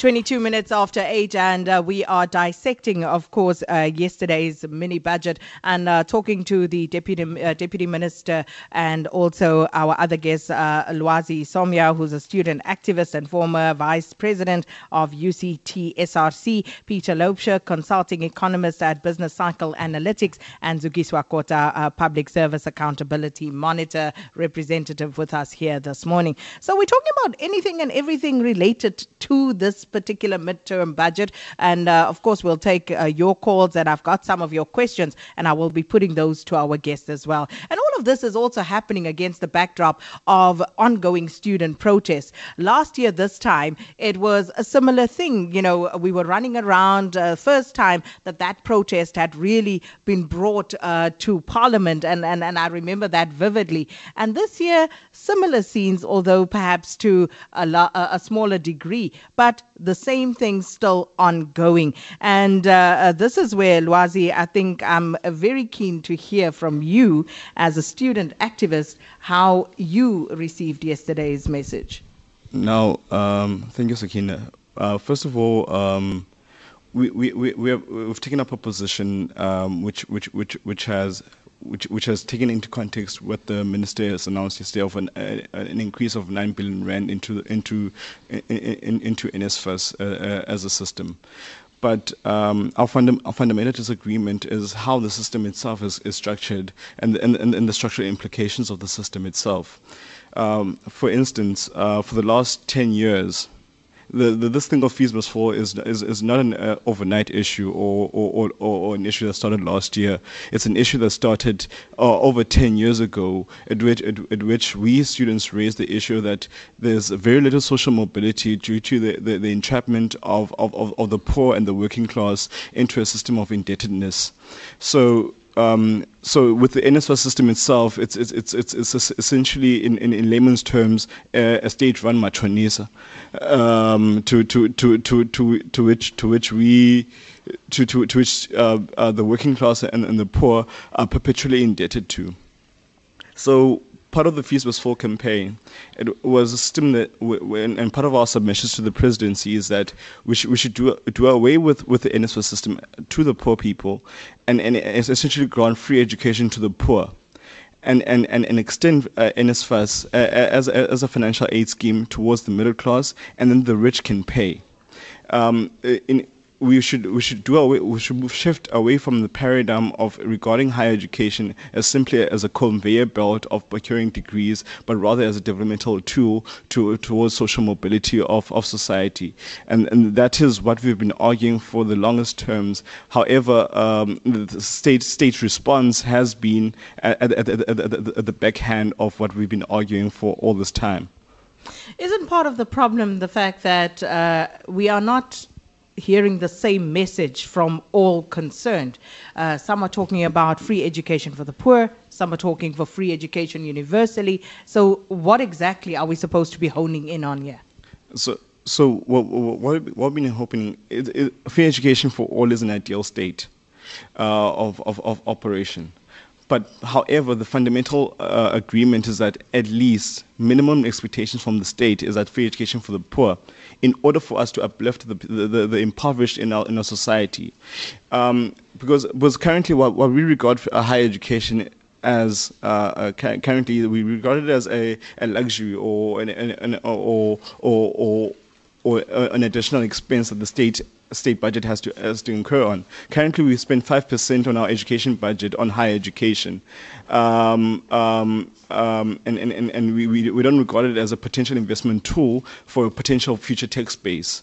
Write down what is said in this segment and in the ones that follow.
22 minutes after 8, and uh, we are dissecting, of course, uh, yesterday's mini budget and uh, talking to the Deputy uh, Deputy Minister and also our other guest, uh, Lwazi Somya, who's a student activist and former Vice President of UCT SRC, Peter Loubser, consulting economist at Business Cycle Analytics, and Zukiswa Kota, Public Service Accountability Monitor representative with us here this morning. So we're talking about anything and everything related to this particular midterm budget. And uh, of course, we'll take uh, your calls, and I've got some of your questions, and I will be putting those to our guests as well. And all of this is also happening against the backdrop of ongoing student protests. Last year, this time, it was a similar thing. You know, we were running around, uh, first time that that protest had really been brought uh, to Parliament, and, and, and I remember that vividly. And this year, similar scenes, although perhaps to a, a smaller degree, but the same thing still ongoing. And uh, uh, this is where, Lwazi, I think I'm very keen to hear from you as a student activist how you received yesterday's message. Now, um, thank you, Sakina. Uh, first of all, um, we, we, we, we have, we've taken up a position um, which, which, which, which has which, which has taken into context what the minister has announced yesterday of an, uh, an increase of 9 billion rand into into in, in, into NSFAS uh, uh, as a system. But um, our, our, fundamental disagreement is how the system itself is, is structured and, and, and, the structural implications of the system itself. Um, for instance, uh, for the last 10 years, the, this thing of fees must fall is is, is not an uh, overnight issue or or, or, or an issue that started last year. It's an issue that started uh, over 10 years ago, at which, at, at, which we students raised the issue that there's very little social mobility due to the, the, the entrapment of, of, of, of the poor and the working class into a system of indebtedness. So um, so with the NSFAS system itself, it's it's it's it's, essentially in, in, in layman's terms uh, a state-run matshonisa, um, to, to to to to to which to which we to to, to which uh, uh, the working class and, and the poor are perpetually indebted to. So part of the Fees was Fall campaign, it was a system that, and part of our submissions to the presidency is that we should, we should do, do away with, with the NSFAS system to the poor people and, and essentially grant free education to the poor. And, and, and, and extend uh, NSFAS uh, as, as a financial aid scheme towards the middle class, and then the rich can pay. Um, in, we should we should do away we should shift away from the paradigm of regarding higher education as simply as a conveyor belt of procuring degrees, but rather as a developmental tool to towards social mobility of, of society, and and that is what we've been arguing for the longest terms. However, um, the state state response has been at, at, at, at the backhand of what we've been arguing for all this time. Isn't part of the problem the fact that uh, we are not hearing the same message from all concerned. Uh, some are talking about free education for the poor, some are talking for free education universally. So, what exactly are we supposed to be honing in on here? So, so what, what, what we've been hoping is, is free education for all is an ideal state uh, of, of, of operation. But however, the fundamental uh, agreement is that at least minimum expectations from the state is that free education for the poor, in order for us to uplift the, the, the impoverished in our, in our society. Um, because, because currently what, what we regard higher education as uh, uh, currently we regard it as a, a luxury or an, an, an or, or, or, or an additional expense that the state state budget has to has to incur on. Currently, we spend five percent on our education budget on higher education, um, um, um, and and, and, we, we, don't regard it as a potential investment tool for a potential future tax base.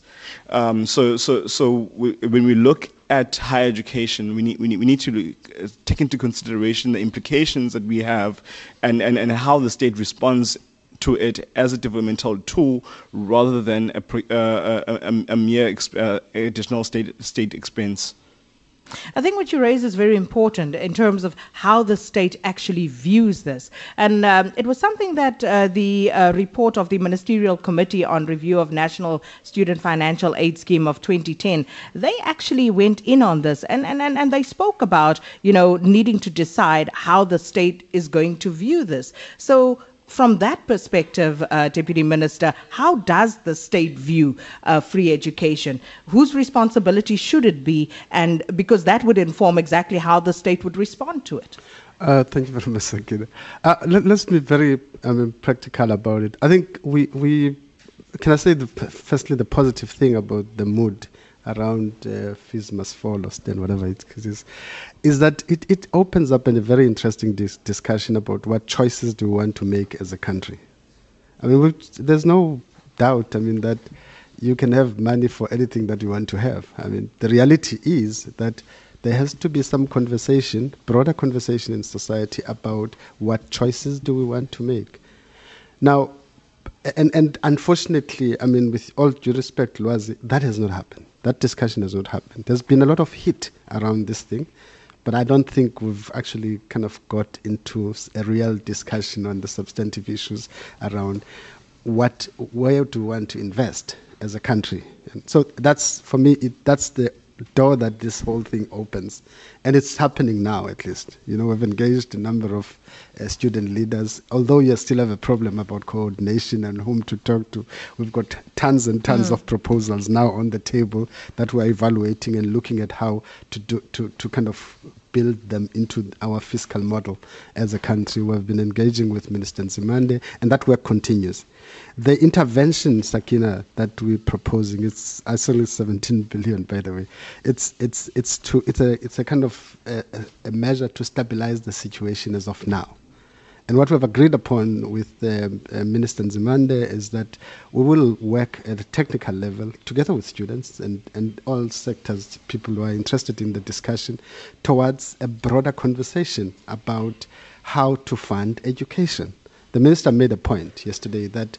Um, so so so we, when we look at higher education, we need, we need, we need to take into consideration the implications that we have and, and, and how the state responds to it as a developmental tool rather than a, uh, a, a mere exp- uh, additional state, state expense. I think what you raise is very important in terms of how the state actually views this. And um, it was something that uh, the uh, report of the Ministerial Committee on Review of National Student Financial Aid Scheme of 2010, they actually went in on this and, and, and, and they spoke about, you know, needing to decide how the state is going to view this. So from that perspective, uh, Deputy Minister, how does the state view uh, free education? Whose responsibility should it be? And because that would inform exactly how the state would respond to it. Uh, thank you very much, Sakina. Uh, let, us be very I mean, practical about it. I think we, we can I say, the, firstly, the positive thing about the mood around uh, fall or stand, whatever it is, is that it, it opens up in a very interesting dis- discussion about what choices do we want to make as a country. I mean, there's no doubt, I mean, that you can have money for anything that you want to have. I mean, the reality is that there has to be some conversation, broader conversation in society about what choices do we want to make. Now, and, and unfortunately, I mean, with all due respect, Lwazi, that has not happened. That discussion has not happened. There's been a lot of heat around this thing, but I don't think we've actually kind of got into a real discussion on the substantive issues around what, where do we want to invest as a country. And so that's, for me, it, that's the door that this whole thing opens. And it's happening now, at least. You know, we've engaged a number of uh, student leaders. Although you still have a problem about coordination and whom to talk to, we've got tons and tons mm. of proposals now on the table that we're evaluating and looking at how to do to, to kind of build them into our fiscal model as a country. We've been engaging with Minister Nzimande, and that work continues. The intervention, Sakina, that we're proposing, it's actually 17 billion, by the way. It's it's it's to it's a it's a kind of a, a measure to stabilize the situation as of now. And what we've agreed upon with uh, uh, Minister Nzimande is that we will work at a technical level together with students and, and all sectors, people who are interested in the discussion, towards a broader conversation about how to fund education. The minister made a point yesterday that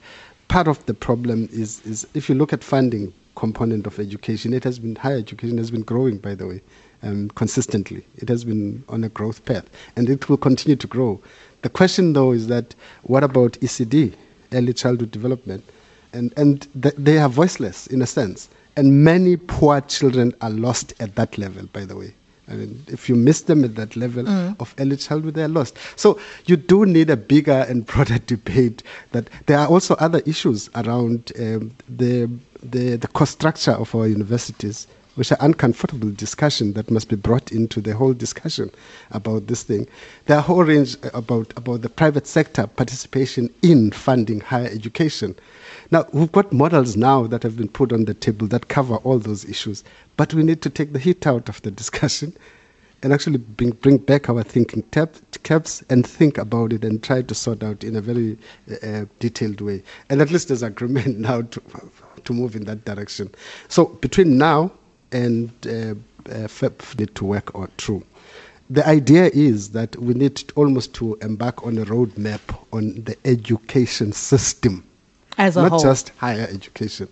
part of the problem is, is if you look at funding component of education, it has been higher education has been growing, by the way, um, consistently. It has been on a growth path, and it will continue to grow. The question, though, is that what about ECD, early childhood development? And, and th- they are voiceless in a sense. And many poor children are lost at that level, by the way. I mean, if you miss them at that level mm. of early childhood, they are lost. So you do need a bigger and broader debate. That there are also other issues around um, the, the the cost structure of our universities which are uncomfortable discussion that must be brought into the whole discussion about this thing. There are a whole range about, about the private sector participation in funding higher education. Now, we've got models now that have been put on the table that cover all those issues, but we need to take the heat out of the discussion and actually bring, bring back our thinking tab, caps and think about it and try to sort out in a very uh, detailed way. And at least there's agreement now to, to move in that direction. So between now and uh, uh, need to work on through. The idea is that we need almost to embark on a roadmap on the education system, as a not whole. just higher education.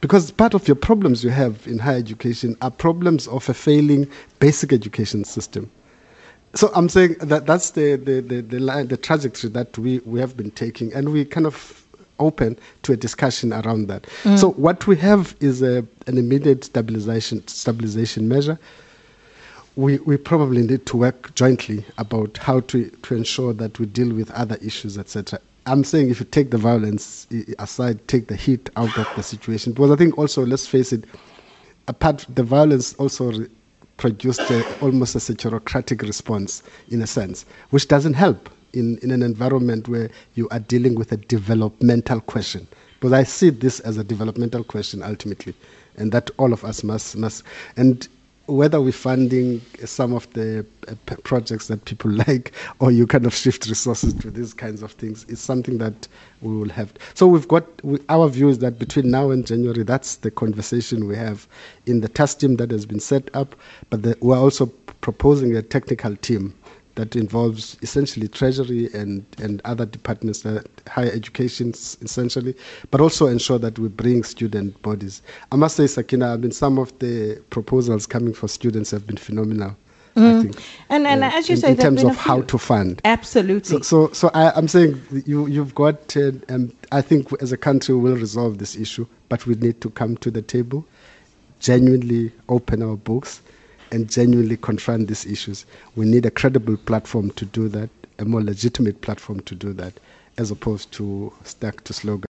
Because part of your problems you have in higher education are problems of a failing basic education system. So I'm saying that that's the the the, the, line, the trajectory that we, we have been taking, and we kind of open to a discussion around that. Mm. So what we have is a, an immediate stabilization stabilization measure. We, we probably need to work jointly about how to, to ensure that we deal with other issues, etc. I'm saying if you take the violence aside, take the heat out of the situation, because I think also, let's face it, apart the violence also re- produced a, almost a securocratic response in a sense, which doesn't help in, in an environment where you are dealing with a developmental question. Because I see this as a developmental question ultimately, and that all of us must must and whether we're funding some of the uh, projects that people like or you kind of shift resources to these kinds of things is something that we will have. So we've got we, our view is that between now and January, that's the conversation we have in the task team that has been set up, but the, we're also proposing a technical team that involves essentially treasury and, and other departments, uh, higher education essentially, but also ensure that we bring student bodies. I must say, Sakina, I mean, some of the proposals coming for students have been phenomenal. Mm. I think, and and uh, as you in, say, in terms of how to fund, absolutely. So, so, so I, am saying you you've got. Uh, um, I think as a country we'll resolve this issue, but we need to come to the table, genuinely open our books, and genuinely confront these issues. We need a credible platform to do that, a more legitimate platform to do that. as opposed to stuck to slogan.